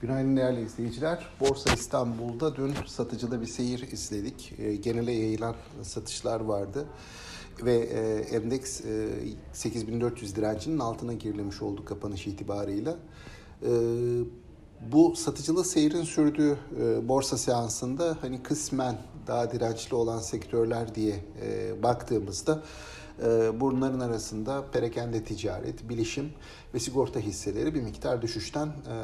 Günaydın değerli izleyiciler. Borsa İstanbul'da dün satıcıda bir seyir izledik. E, genele yayılan satışlar vardı ve e, endeks e, 8400 direncinin altına gerilemiş oldu kapanış itibarıyla. E, bu satıcılı seyrin sürdüğü e, borsa seansında hani kısmen daha dirençli olan sektörler diye e, baktığımızda e, bunların arasında perakende ticaret, bilişim ve sigorta hisseleri bir miktar düşüşten e,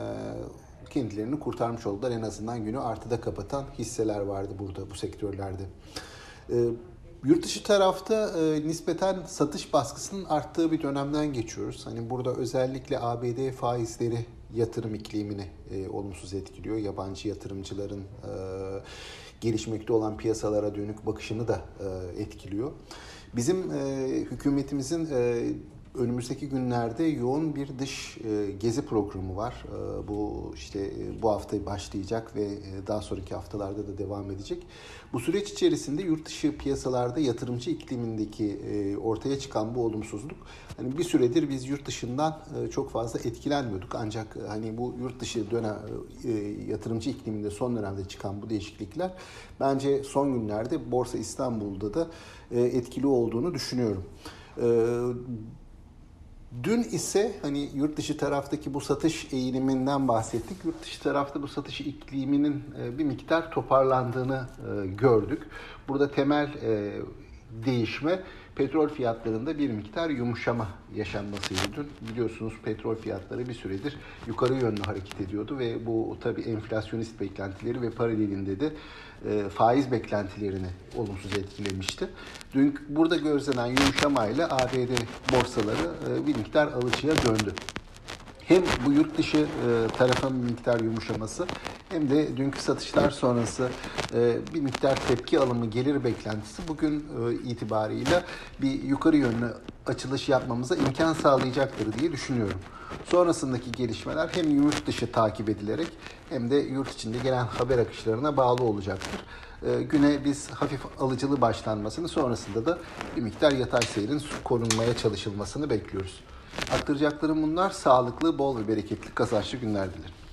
kendilerini kurtarmış oldular. En azından günü artıda kapatan hisseler vardı burada bu sektörlerde. E, Yurt dışı tarafta e, nispeten satış baskısının arttığı bir dönemden geçiyoruz. Hani burada özellikle ABD faizleri yatırım iklimini e, olumsuz etkiliyor. Yabancı yatırımcıların e, gelişmekte olan piyasalara dönük bakışını da e, etkiliyor. Bizim e, hükümetimizin e, önümüzdeki günlerde yoğun bir dış e, gezi programı var. E, bu işte e, bu hafta başlayacak ve daha sonraki haftalarda da devam edecek. Bu süreç içerisinde yurt dışı piyasalarda yatırımcı iklimindeki ortaya çıkan bu olumsuzluk hani bir süredir biz yurt dışından çok fazla etkilenmiyorduk. Ancak hani bu yurt dışı dönem yatırımcı ikliminde son dönemde çıkan bu değişiklikler bence son günlerde Borsa İstanbul'da da etkili olduğunu düşünüyorum. E, Dün ise hani yurt dışı taraftaki bu satış eğiliminden bahsettik. Yurt dışı tarafta bu satış ikliminin e, bir miktar toparlandığını e, gördük. Burada temel e, değişme petrol fiyatlarında bir miktar yumuşama yaşanmasıydı dün. Biliyorsunuz petrol fiyatları bir süredir yukarı yönlü hareket ediyordu ve bu tabi enflasyonist beklentileri ve paralelinde de e, faiz beklentilerini olumsuz etkilemişti. Dün burada gözlenen yumuşamayla ABD borsaları e, bir miktar alıcıya döndü hem bu yurt dışı e, tarafın miktar yumuşaması hem de dünkü satışlar sonrası e, bir miktar tepki alımı gelir beklentisi bugün e, itibarıyla bir yukarı yönlü açılış yapmamıza imkan sağlayacaktır diye düşünüyorum. Sonrasındaki gelişmeler hem yurt dışı takip edilerek hem de yurt içinde gelen haber akışlarına bağlı olacaktır. E, güne biz hafif alıcılı başlanmasını sonrasında da bir miktar yatay seyrin korunmaya çalışılmasını bekliyoruz. Aktaracaklarım bunlar. Sağlıklı, bol ve bereketli, kazançlı günler dilerim.